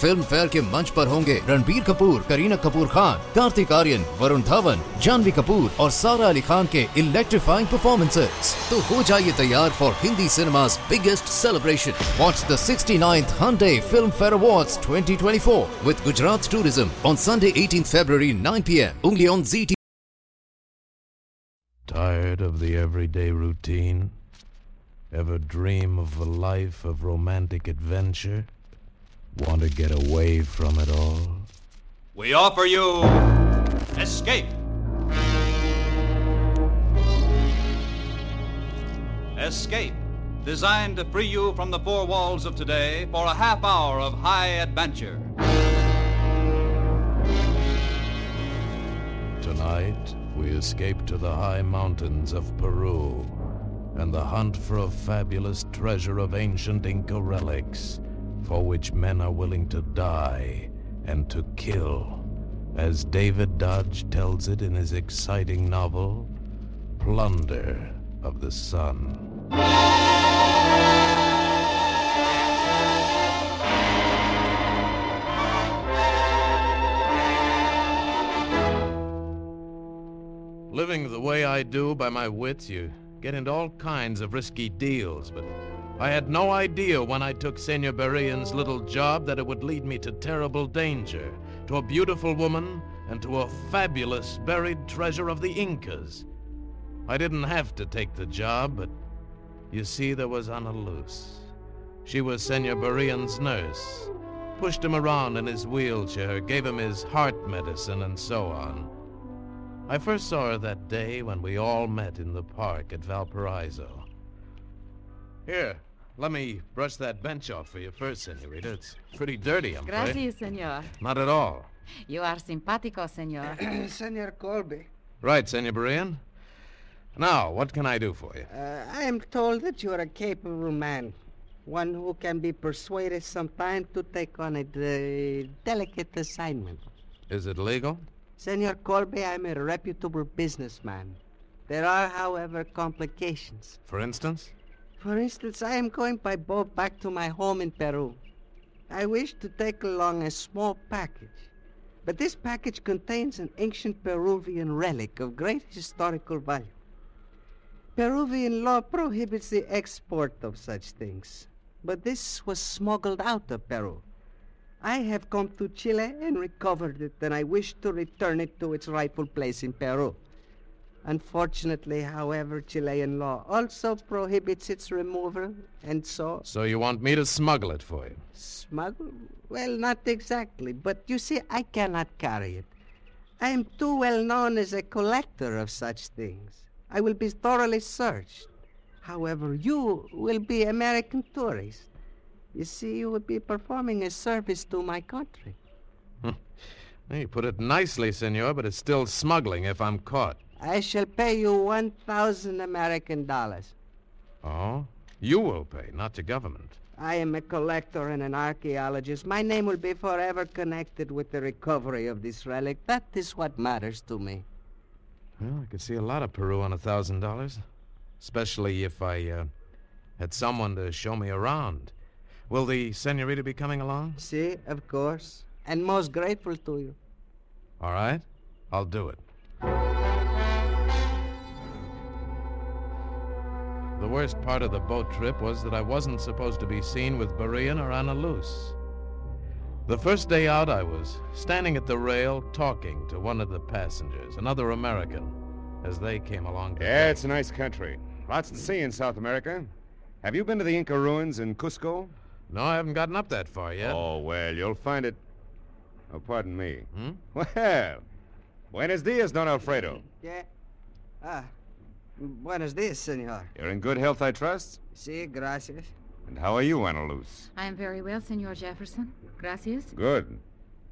Film fair के मंच पर होंगे रणबीर कपूर, करीना कपूर खान, कार्तिक आर्यन, वरुण धवन, जानवी कपूर और सारा अली खान के इलेक्ट्रीफाइंग परफॉर्मेंसेस तो हो जाइए तैयार for Hindi cinema biggest celebration watch sixty ninth ninth Filmfare award twenty twenty four with Gujarat tourism on Sunday eighteen February nine P M उंगली on G T Tired of the everyday routine? Ever dream of a life of romantic adventure? Want to get away from it all? We offer you Escape. Escape, designed to free you from the four walls of today for a half hour of high adventure. Tonight, we escape to the high mountains of Peru and the hunt for a fabulous treasure of ancient Inca relics for which men are willing to die and to kill, as David Dodge tells it in his exciting novel, Plunder of the Sun. Living the way I do by my wits, you get into all kinds of risky deals, but I had no idea when I took Senor Berrien's little job that it would lead me to terrible danger, to a beautiful woman, and to a fabulous buried treasure of the Incas. I didn't have to take the job, but you see, there was Ana Luz. She was Senor Berrien's nurse, pushed him around in his wheelchair, gave him his heart medicine, and so on. I first saw her that day when we all met in the park at Valparaiso. Here, let me brush that bench off for you first, senorita. It's pretty dirty, I'm afraid. Gracias, senor. Not at all. You are simpático, senor. Senor Colby, Right, Senor Berrien. Now, what can I do for you? uh, I am told that you are a capable man, one who can be persuaded sometime to take on a de- delicate assignment. Is it legal? Senor Colby, I am a reputable businessman. There are, however, complications. For instance? For instance, I am going by boat back to my home in Peru. I wish to take along a small package. But this package contains an ancient Peruvian relic of great historical value. Peruvian law prohibits the export of such things. But this was smuggled out of Peru. I have come to Chile and recovered it, and I wish to return it to its rightful place in Peru. Unfortunately, however, Chilean law also prohibits its removal, and so So you want me to smuggle it for you? smuggle? Well, not exactly, but you see, I cannot carry it. I am too well known as a collector of such things. I will be thoroughly searched. However, you will be American tourist. You see, you will be performing a service to my country. Hmm. You put it nicely, senor, but it's still smuggling if I'm caught. I shall pay you 1,000 American dollars. Oh? You will pay, not the government. I am a collector and an archaeologist. My name will be forever connected with the recovery of this relic. That is what matters to me. Well, I could see a lot of Peru on a thousand dollars, especially if I uh, had someone to show me around. Will the senorita be coming along? See, of course. And most grateful to you. All right, I'll do it. Worst part of the boat trip was that I wasn't supposed to be seen with Berrien or Ana Luz. The first day out, I was standing at the rail talking to one of the passengers, another American, as they came along. to Yeah, pay. it's a nice country. Lots to see in South America. Have you been to the Inca ruins in Cusco? No, I haven't gotten up that far yet. Oh, well, you'll find it. Oh, pardon me. Hmm? Well, buenos dias, Don Alfredo. Yeah. Ah. Buenos dias, senor. You're in good health, I trust? Si, gracias. And how are you, Ana Luz? I am very well, senor Jefferson. Gracias. Good.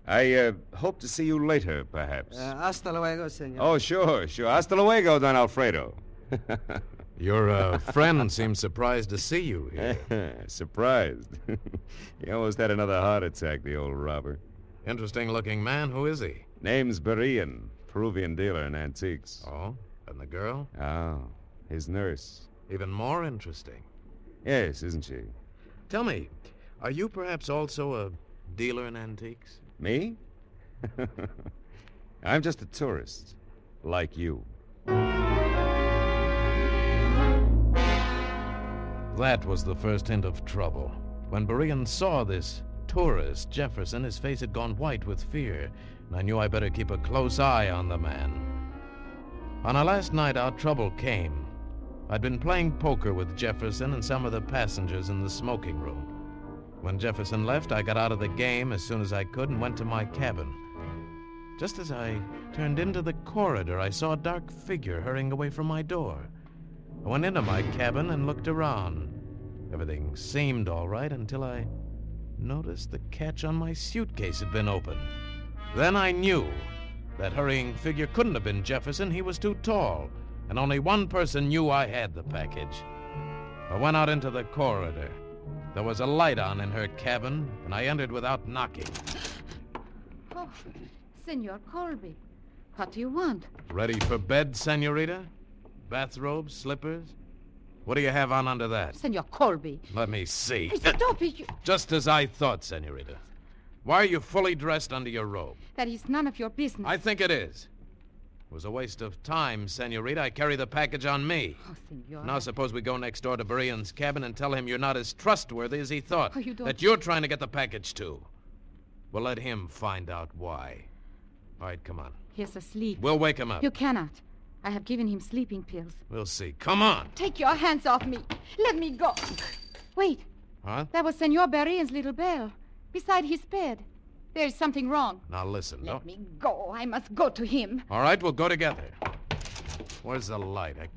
I uh, hope to see you later, perhaps. Uh, hasta luego, senor. oh, sure, sure. Hasta luego, Don Alfredo. Your uh, friend seems surprised to see you here. Surprised. he almost had another heart attack, the old robber. Interesting looking man. Who is he? Name's Berrien. Peruvian dealer in antiques. Oh? And the girl? Oh, his nurse. Even more interesting. Yes, isn't she? Tell me, are you perhaps also a dealer in antiques? Me? I'm just a tourist, like you. That was the first hint of trouble. When Berrien saw this tourist, Jefferson, his face had gone white with fear, and I knew I better keep a close eye on the man. On our last night our trouble came. I'd been playing poker with Jefferson and some of the passengers in the smoking room. When Jefferson left, I got out of the game as soon as I could and went to my cabin. Just as I turned into the corridor, I saw a dark figure hurrying away from my door. I went into my cabin and looked around. Everything seemed all right until I noticed the catch on my suitcase had been opened. Then I knew that hurrying figure couldn't have been Jefferson. He was too tall, and only one person knew I had the package. I went out into the corridor. There was a light on in her cabin, and I entered without knocking. Oh, Senor Colby. What do you want? Ready for bed, senorita? Bathrobe, slippers? What do you have on under that? Senor Colby. Let me see. Stop it. You... Just as I thought, senorita. Why are you fully dressed under your robe? That is none of your business. I think it is. It was a waste of time, senorita. I carry the package on me. Oh, senor. Now, suppose we go next door to Berrien's cabin and tell him you're not as trustworthy as he thought. Oh, you don't- That you're trying to get the package, too. We'll let him find out why. All right, come on. He's asleep. We'll wake him up. You cannot. I have given him sleeping pills. We'll see. Come on. Take your hands off me. Let me go. Wait. Huh? That was Senor Berrien's little bell. Beside his bed. There is something wrong. Now, listen. Let Don't... me go. I must go to him. All right, we'll go together. Where's the light? I...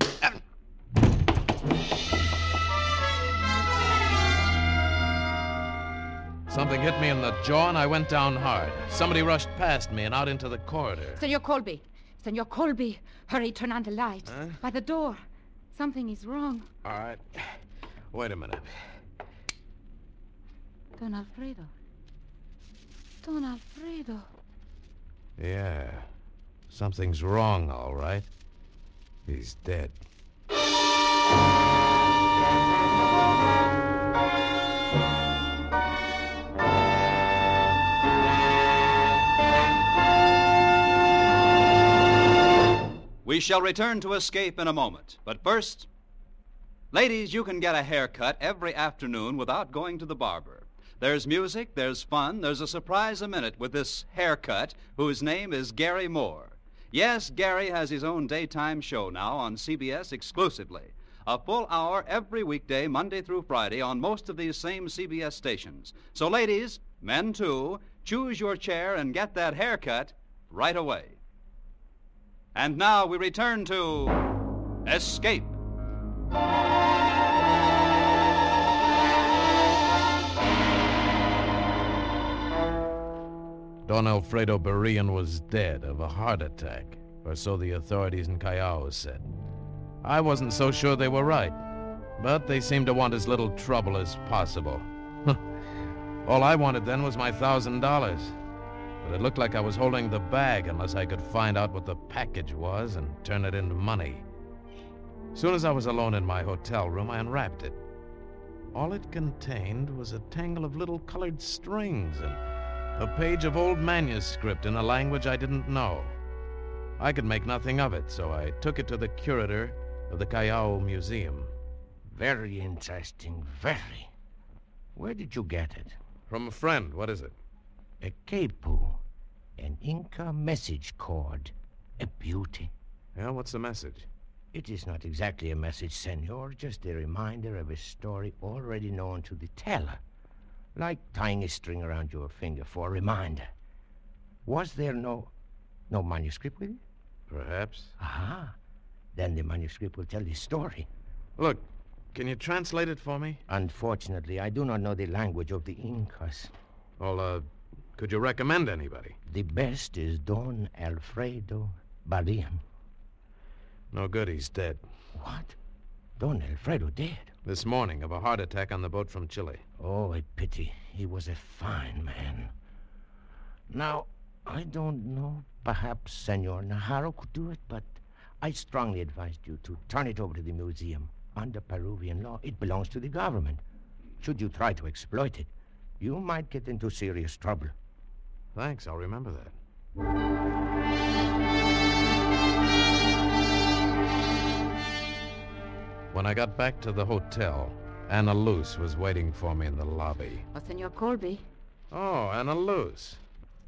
Something hit me in the jaw and I went down hard. Somebody rushed past me and out into the corridor. Senor Colby. Senor Colby. Hurry, turn on the light. Huh? By the door. Something is wrong. All right. Wait a minute. Don Alfredo. Don Alfredo. Yeah. Something's wrong, all right. He's dead. We shall return to Escape in a moment. But first, ladies, you can get a haircut every afternoon without going to the barber. There's music, there's fun, there's a surprise a minute with this haircut whose name is Garry Moore. Yes, Garry has his own daytime show now on CBS exclusively. A full hour every weekday, Monday through Friday, on most of these same CBS stations. So, ladies, men too, choose your chair and get that haircut right away. And now we return to Escape. Don Alfredo Berrien was dead of a heart attack, or so the authorities in Callao said. I wasn't so sure they were right, but they seemed to want as little trouble as possible. All I wanted then was my thousand dollars. But it looked like I was holding the bag unless I could find out what the package was and turn it into money. Soon as I was alone in my hotel room, I unwrapped it. All it contained was a tangle of little colored strings and a page of old manuscript in a language I didn't know. I could make nothing of it, so I took it to the curator of the Callao Museum. Very interesting, very. Where did you get it? From a friend. What is it? A quipu, an Inca message cord. A beauty. Yeah, what's the message? It is not exactly a message, senor, just a reminder of a story already known to the teller. Like tying a string around your finger for a reminder. Was there no no manuscript with it? Perhaps. Aha. Then the manuscript will tell the story. Look, can you translate it for me? Unfortunately, I do not know the language of the Incas. Well, uh, could you recommend anybody? The best is Don Alfredo Berrien. No good, he's dead. What? Don Alfredo dead? This morning of a heart attack on the boat from Chile. Oh, a pity. He was a fine man. Now, I don't know. Perhaps Senor Najarro could do it, but I strongly advised you to turn it over to the museum. Under Peruvian law, it belongs to the government. Should you try to exploit it, you might get into serious trouble. Thanks, I'll remember that. When I got back to the hotel, Ana Luz was waiting for me in the lobby. Oh, Senor Colby, Oh, Ana Luz.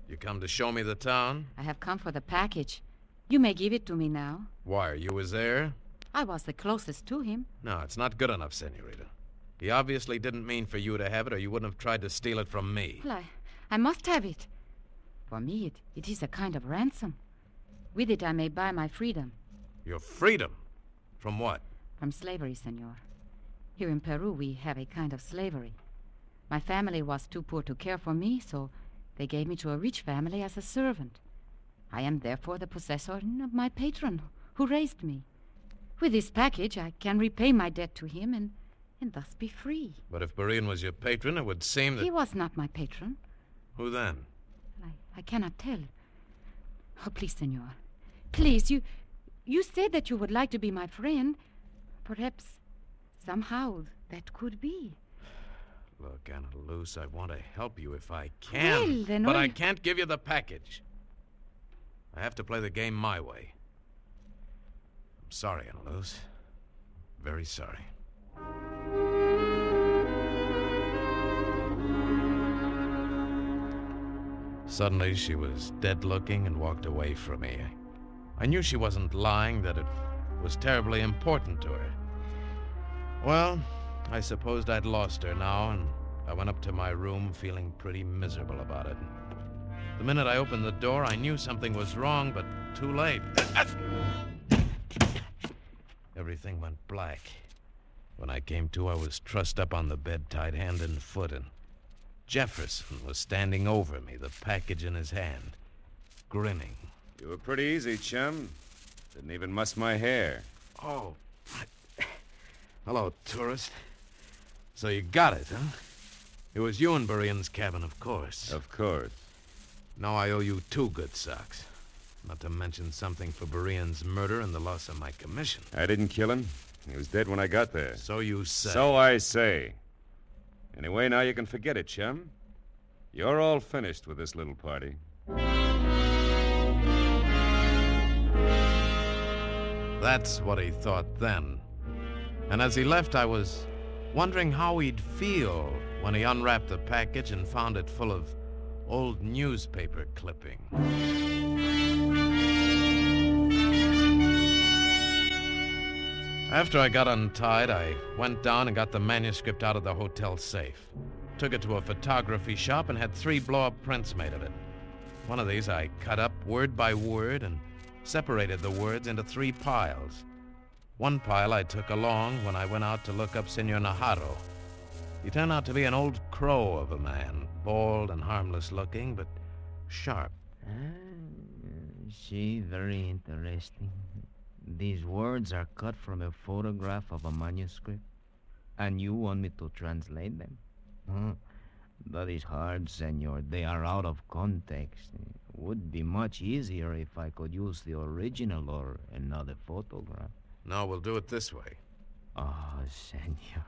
You come to show me the town? I have come for the package. You may give it to me now. Why, you was there? I was the closest to him. No, it's not good enough, Senorita. He obviously didn't mean for you to have it, or you wouldn't have tried to steal it from me. Well, I, I must have it. For me, it, it is a kind of ransom. With it, I may buy my freedom Your freedom? From what? From slavery, senor. Here in Peru, we have a kind of slavery. My family was too poor to care for me, so they gave me to a rich family as a servant. I am therefore the possessor of my patron, who raised me. With this package, I can repay my debt to him and, and thus be free. But if Berrien was your patron, it would seem that. He was not my patron. Who then? I, I cannot tell. Oh, please, senor. Please, you you said that you would like to be my friend. Perhaps somehow that could be. Look, Ana Luz, I want to help you if I can. Well, then but I- I can't give you the package. I have to play the game my way. I'm sorry, Ana Luz. Very sorry. Suddenly, she was dead looking and walked away from me. I knew she wasn't lying, that it was terribly important to her. Well, I supposed I'd lost her now, and I went up to my room feeling pretty miserable about it. The minute I opened the door, I knew something was wrong, but too late. Everything went black. When I came to, I was trussed up on the bed, tied hand and foot, and Jefferson was standing over me, the package in his hand, grinning. You were pretty easy, chum. Didn't even muss my hair. Oh. Hello, tourist. So you got it, huh? It was you in Berrien's cabin, of course. Of course. Now I owe you two good socks. Not to mention something for Berrien's murder and the loss of my commission. I didn't kill him. He was dead when I got there. So you say. So I say. Anyway, now you can forget it, chum. You're all finished with this little party. That's what he thought then. And as he left, I was wondering how he'd feel when he unwrapped the package and found it full of old newspaper clippings. After I got untied, I went down and got the manuscript out of the hotel safe. Took it to a photography shop and had three blow up prints made of it. One of these I cut up word by word and separated the words into three piles. One pile I took along when I went out to look up Senor Najarro. He turned out to be an old crow of a man, bald and harmless looking, but sharp. Ah, see, very interesting. These words are cut from a photograph of a manuscript, and you want me to translate them? Hmm. That is hard, senor. They are out of context. Would be much easier if I could use the original or another photograph. No, we'll do it this way. Oh, senor,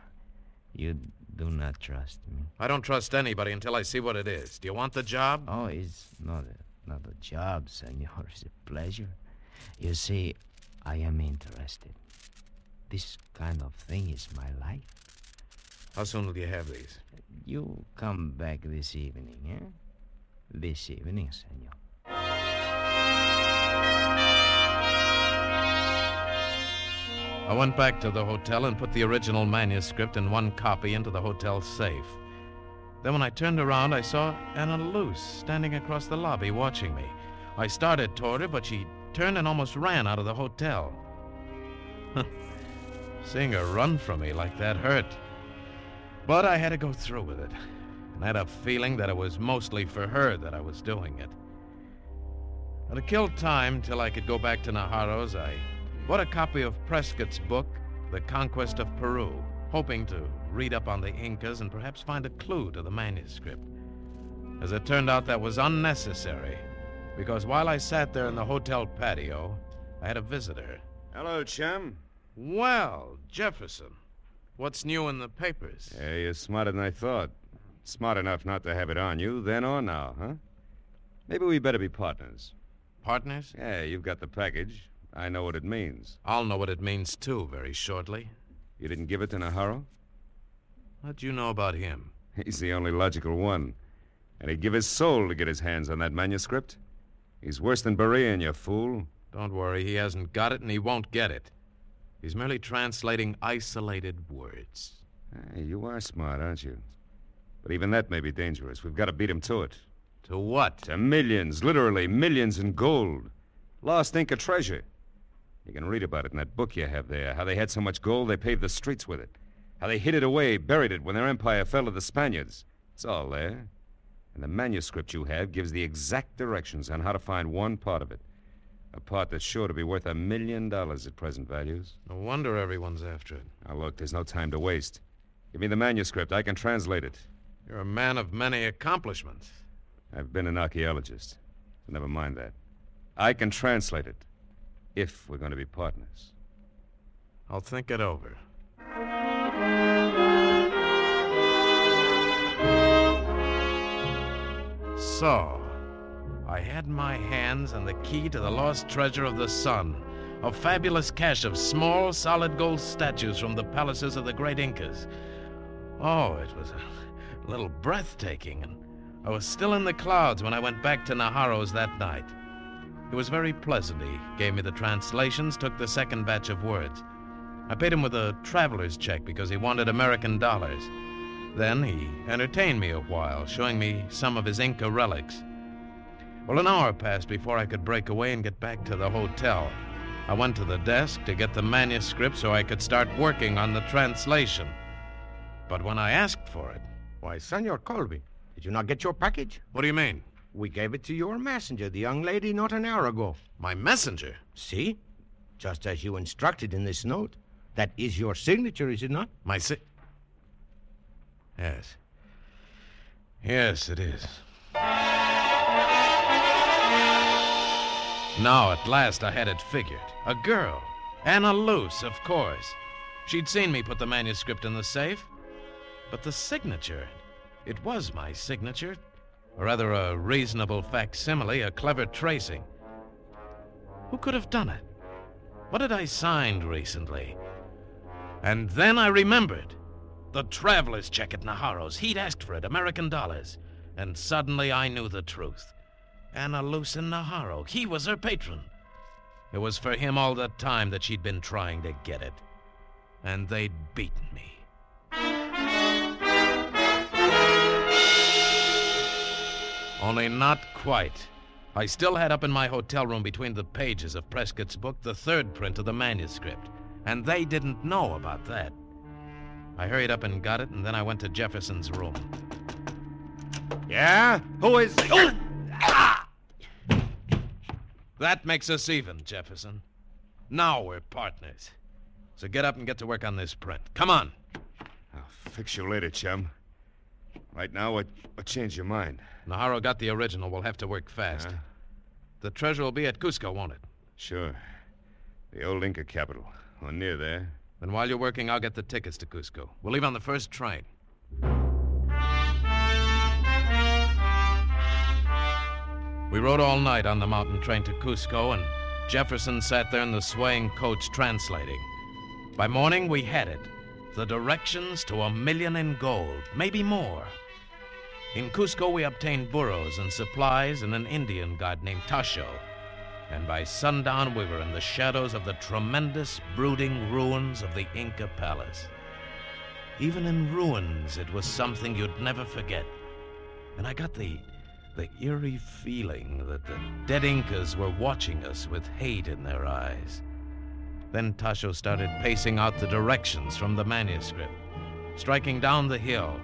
you do not trust me. I don't trust anybody until I see what it is. Do you want the job? Oh, it's not a, not a job, senor. It's a pleasure. You see, I am interested. This kind of thing is my life. How soon will you have these? You come back this evening, eh? This evening, senor. I went back to the hotel and put the original manuscript and one copy into the hotel safe. Then, when I turned around, I saw Ana Luz standing across the lobby watching me. I started toward her, but she turned and almost ran out of the hotel. Seeing her run from me like that hurt. But I had to go through with it. And I had a feeling that it was mostly for her that I was doing it. And to kill time till I could go back to Najarro's, I bought a copy of Prescott's book, The Conquest of Peru, hoping to read up on the Incas and perhaps find a clue to the manuscript. As it turned out, that was unnecessary. Because while I sat there in the hotel patio, I had a visitor. Hello, chum. Well, Jefferson, what's new in the papers? Yeah, you're smarter than I thought. Smart enough not to have it on you, then or now, huh? Maybe we better be partners. Partners? Yeah, you've got the package. I know what it means. I'll know what it means, too, very shortly. You didn't give it to Naharo? What do you know about him? He's the only logical one. And he'd give his soul to get his hands on that manuscript. He's worse than Berrien, you fool. Don't worry, he hasn't got it and he won't get it. He's merely translating isolated words. Hey, you are smart, aren't you? But even that may be dangerous. We've got to beat him to it. To what? To millions, literally millions in gold. Lost Inca treasure. You can read about it in that book you have there. How they had so much gold they paved the streets with it. How they hid it away, buried it when their empire fell to the Spaniards. It's all there. And the manuscript you have gives the exact directions on how to find one part of it. A part that's sure to be worth a million dollars at present values. No wonder everyone's after it. Now, look, there's no time to waste. Give me the manuscript. I can translate it. You're a man of many accomplishments. I've been an archaeologist. Never mind that. I can translate it. If we're going to be partners. I'll think it over. So, I had my hands on the key to the lost treasure of the sun, a fabulous cache of small, solid gold statues from the palaces of the great Incas. Oh, it was a little breathtaking, and I was still in the clouds when I went back to Naharo's that night. It was very pleasant. He gave me the translations, took the second batch of words. I paid him with a traveler's check because he wanted American dollars. Then he entertained me a while, showing me some of his Inca relics. Well, an hour passed before I could break away and get back to the hotel. I went to the desk to get the manuscript so I could start working on the translation. But when I asked for it, Why, Senor Colby, did you not get your package? what do you mean? We gave it to your messenger, the young lady, not an hour ago. My messenger? See? Just as you instructed in this note. That is your signature, is it not? My si- Yes. Yes, it is. Now, at last, I had it figured. A girl. Ana Luz, of course. She'd seen me put the manuscript in the safe. But the signature. It was my signature. Or rather, a reasonable facsimile, a clever tracing. Who could have done it? What had I signed recently? And then I remembered. The traveler's check at Naharo's. He'd asked for it, American dollars. And suddenly I knew the truth. Ana Luz in Naharo. He was her patron. It was for him all the time that she'd been trying to get it. And they'd beaten me. Only not quite. I still had up in my hotel room between the pages of Prescott's book the third print of the manuscript, and they didn't know about that. I hurried up and got it, and then I went to Jefferson's room. Yeah? Who is. Oh! Ah! That makes us even, Jefferson. Now we're partners. So get up and get to work on this print. Come on. I'll fix you later, chum. Right now, what, what changed your mind? Naharo got the original. We'll have to work fast. The treasure will be at Cusco, won't it? Sure. The old Inca capital. Or near there. Then while you're working, I'll get the tickets to Cusco. We'll leave on the first train. We rode all night on the mountain train to Cusco, and Jefferson sat there in the swaying coach translating. By morning, we had it the directions to a million in gold, maybe more. In Cusco, we obtained burros and supplies and an Indian guide named Tasho. And by sundown, we were in the shadows of the tremendous, brooding ruins of the Inca Palace. Even in ruins, it was something you'd never forget. And I got the, the eerie feeling that the dead Incas were watching us with hate in their eyes. Then Tasho started pacing out the directions from the manuscript, striking down the hill,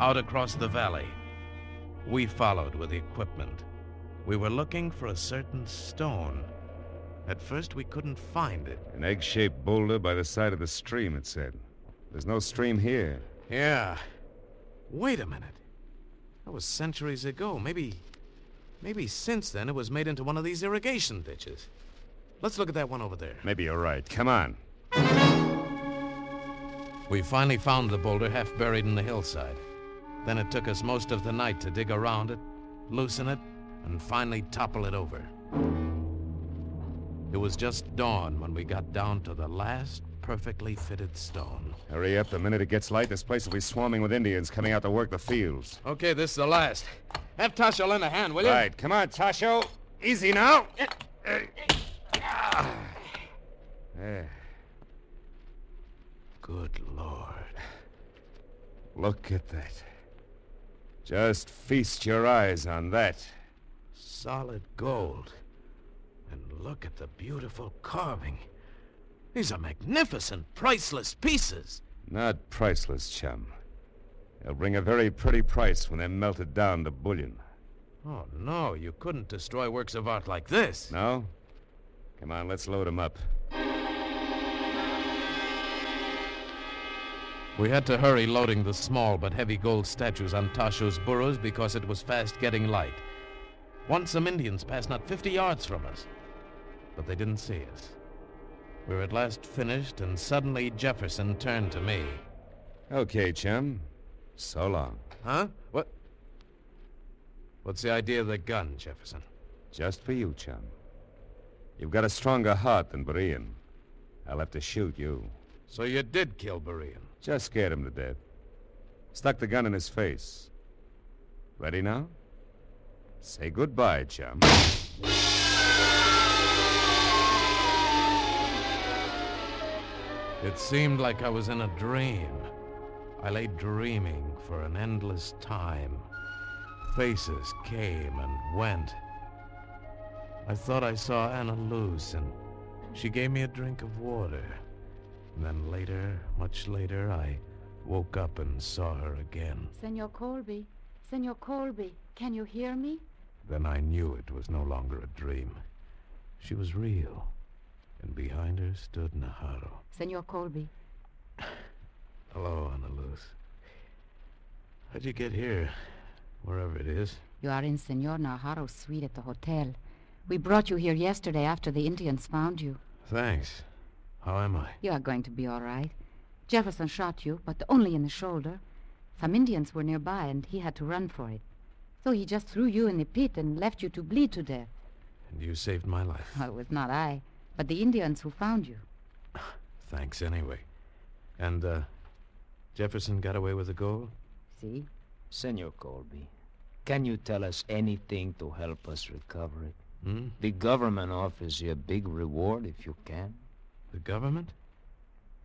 out across the valley. We followed with equipment. We were looking for a certain stone. At first, we couldn't find it. An egg shaped boulder by the side of the stream, it said. There's no stream here. Yeah. Wait a minute. That was centuries ago. Maybe. Maybe since then it was made into one of these irrigation ditches. Let's look at that one over there. Maybe you're right. Come on. We finally found the boulder half buried in the hillside. Then it took us most of the night to dig around it, loosen it, and finally topple it over. It was just dawn when we got down to the last perfectly fitted stone. Hurry up. The minute it gets light, this place will be swarming with Indians coming out to work the fields. Okay, this is the last. Have Tasho lend a hand, will you? Right. Come on, Tasho. Easy now. Good Lord. Look at that. Just feast your eyes on that. Solid gold. And look at the beautiful carving. These are magnificent, priceless pieces. Not priceless, chum. They'll bring a very pretty price when they're melted down to bullion. Oh, no, you couldn't destroy works of art like this. No? Come on, let's load 'em up. We had to hurry loading the small but heavy gold statues on Tasho's burros because it was fast getting light. Once some Indians passed not 50 yards from us, but they didn't see us. We were at last finished, and suddenly Jefferson turned to me. Okay, chum. So long. Huh? What? What's the idea of the gun, Jefferson? Just for you, chum. You've got a stronger heart than Berrien. I'll have to shoot you. So you did kill Berrien. Just scared him to death. Stuck the gun in his face. Ready now? Say goodbye, chum. It seemed like I was in a dream. I lay dreaming for an endless time. Faces came and went. I thought I saw Ana Luz, and she gave me a drink of water. And then later, much later, I woke up and saw her again. Senor Colby, Senor Colby, can you hear me? Then I knew it was no longer a dream. She was real. And behind her stood Naharo. Senor Colby, Hello, Ana Luz. How'd you get here? Wherever it is. you are in Senor Najaro's suite at the hotel. We brought you here yesterday after the Indians found you. Thanks. How am I? You are going to be all right. Jefferson shot you, but only in the shoulder. Some Indians were nearby, and he had to run for it. So he just threw you in the pit and left you to bleed to death. And you saved my life. Well, it was not I, but the Indians who found you. Thanks anyway. And, uh, Jefferson got away with the gold? See? Senor Colby, can you tell us anything to help us recover it? Hmm? The government offers you a big reward if you can. The government?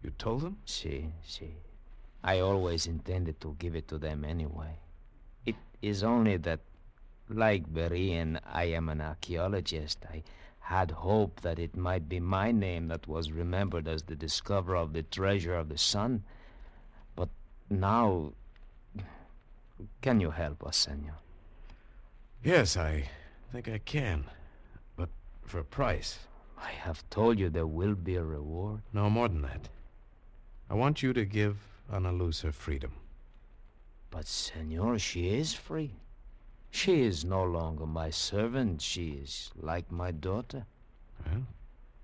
You told them? See, see. I always intended to give it to them anyway. It is only that, like Berrien, I am an archaeologist. I had hoped that it might be my name that was remembered as the discoverer of the treasure of the sun. But now. Can you help us, senor? Yes, I think I can. But for a price. I have told you there will be a reward. No more than that. I want you to give Ana Luz her freedom. But, senor, she is free. She is no longer my servant. She is like my daughter. Well,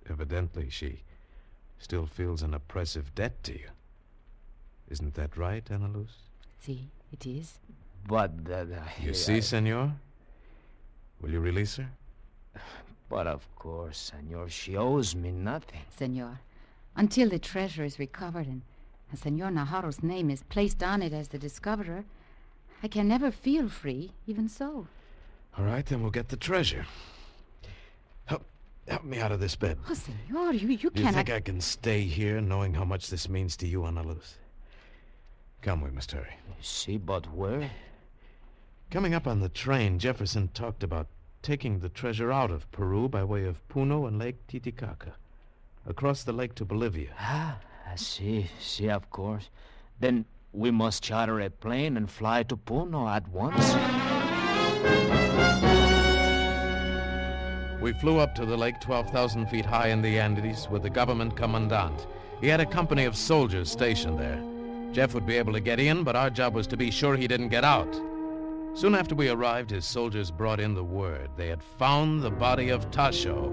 evidently she still feels an oppressive debt to you. Isn't that right, Ana Luz? See, it is. But that I, You see, I- senor? Will you release her? But of course, senor, she owes me nothing. Senor, until the treasure is recovered and, and Senor Najaro's name is placed on it as the discoverer, I can never feel free, even so. All right, then we'll get the treasure. Help, help me out of this bed. Oh, Senor, you, you Do you think I can stay here knowing how much this means to you, Ana Luz? Come, we must hurry. See, but where? Coming up on the train, Jefferson talked about taking the treasure out of Peru by way of Puno and Lake Titicaca, across the lake to Bolivia. Ah, I see, see, of course. Then we must charter a plane and fly to Puno at once. We flew up to the lake 12,000 feet high in the Andes with the government commandant. He had a company of soldiers stationed there. Jeff would be able to get in, but our job was to be sure he didn't get out. Soon after we arrived, his soldiers brought in the word. They had found the body of Tasho,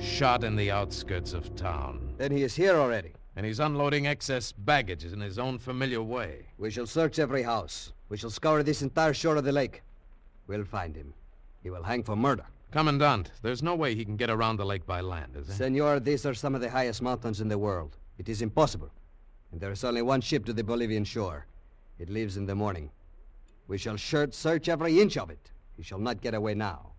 shot in the outskirts of town. Then he is here already. And he's unloading excess baggage in his own familiar way. We shall search every house. We shall scour this entire shore of the lake. We'll find him. He will hang for murder. Commandant, there's no way he can get around the lake by land, is there? Senor, these are some of the highest mountains in the world. It is impossible. And there is only one ship to the Bolivian shore. It leaves in the morning. We shall search every inch of it. He shall not get away now.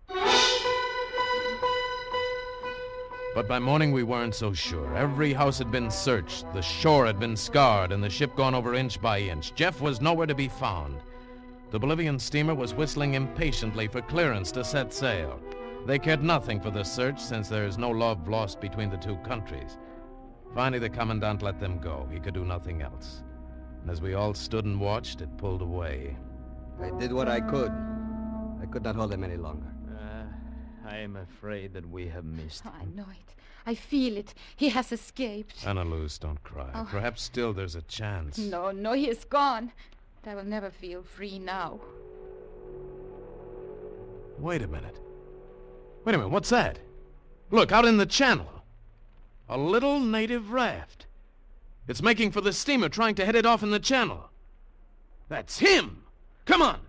But by morning we weren't so sure. Every house had been searched, the shore had been scarred, and the ship gone over inch by inch. Jeff was nowhere to be found. The Bolivian steamer was whistling impatiently for clearance to set sail. They cared nothing for the search since there is no love lost between the two countries. Finally, the Commandant let them go. He could do nothing else. And as we all stood and watched, it pulled away. I did what I could. I could not hold them any longer. I am afraid that we have missed. Oh, I know it. I feel it. He has escaped. Ana Luz, don't cry. Oh. Perhaps still there's a chance. No, no, he is gone. But I will never feel free now. Wait a minute. Wait a minute, what's that? Look, out in the channel. A little native raft. It's making for the steamer, trying to head it off in the channel. That's him! Come on!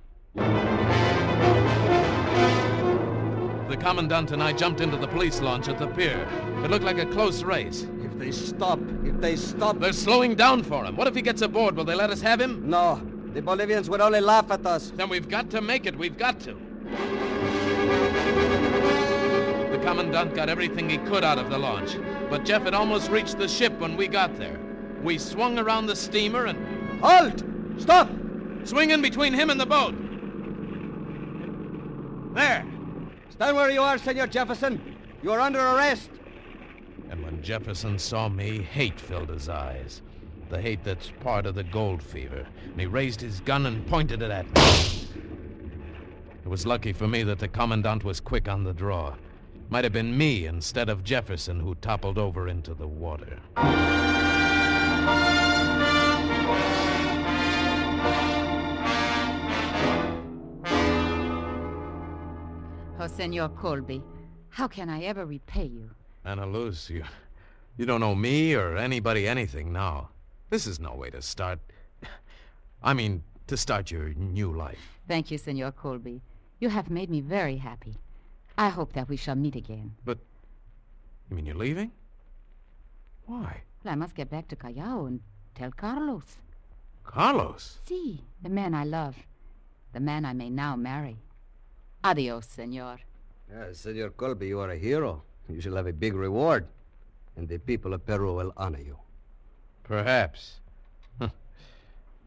The Commandant and I jumped into the police launch at the pier. It looked like a close race. If they stop, if they stop. They're slowing down for him. What if he gets aboard? Will they let us have him? No, the Bolivians would only laugh at us. Then we've got to make it. We've got to. The Commandant got everything he could out of the launch, but Jeff had almost reached the ship when we got there. We swung around the steamer and Halt! Stop! swing in between him and the boat. There. Stand where you are, Senor Jefferson. You are under arrest. And when Jefferson saw me, hate filled his eyes. The hate that's part of the gold fever. And he raised his gun and pointed it at me. It was lucky for me that the Commandant was quick on the draw. Might have been me instead of Jefferson who toppled over into the water. Senor Colby, how can I ever repay you? Ana Luz, you, you don't owe me or anybody anything now. This is no way to start. I mean, to start your new life. Thank you, Senor Colby. You have made me very happy. I hope that we shall meet again. But, you mean you're leaving? Why? Well, I must get back to Callao and tell Carlos. Carlos? See, the man I love. The man I may now marry. Adios, senor. Yeah, Senor Colby, you are a hero. You shall have a big reward. And the people of Peru will honor you. Perhaps.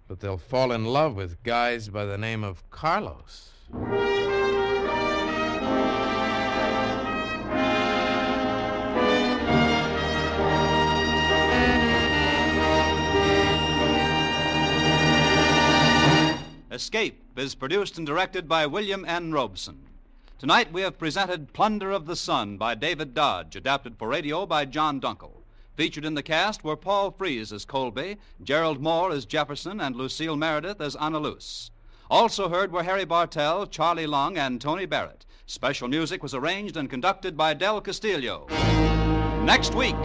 But they'll fall in love with guys by the name of Carlos. Escape is produced and directed by William N. Robson. Tonight we have presented Plunder of the Sun by David Dodge, adapted for radio by John Dunkel. Featured in the cast were Paul Frees as Colby, Gerald Mohr as Jefferson, and Lucille Meredith as Ana Luz. Also heard were Harry Bartell, Charlie Long, and Tony Barrett. Special music was arranged and conducted by Del Castillo. Next week.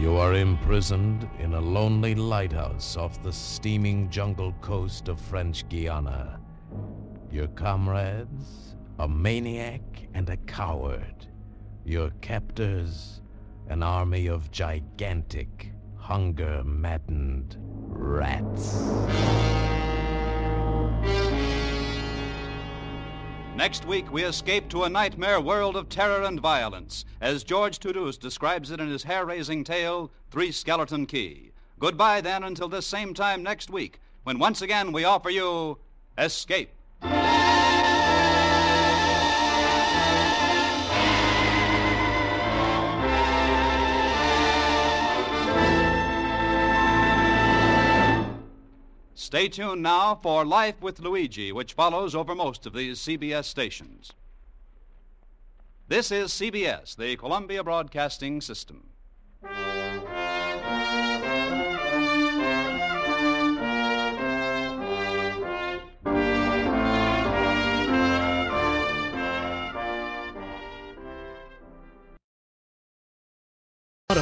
You are imprisoned in a lonely lighthouse off the steaming jungle coast of French Guiana. Your comrades, a maniac and a coward. Your captors, an army of gigantic, hunger maddened rats. Next week, we escape to a nightmare world of terror and violence, as George Toudouze describes it in his hair raising tale, Three Skeleton Key. Goodbye, then, until this same time next week, when once again we offer you Escape. Stay tuned now for Life with Luigi, which follows over most of these CBS stations. This is CBS, the Columbia Broadcasting System.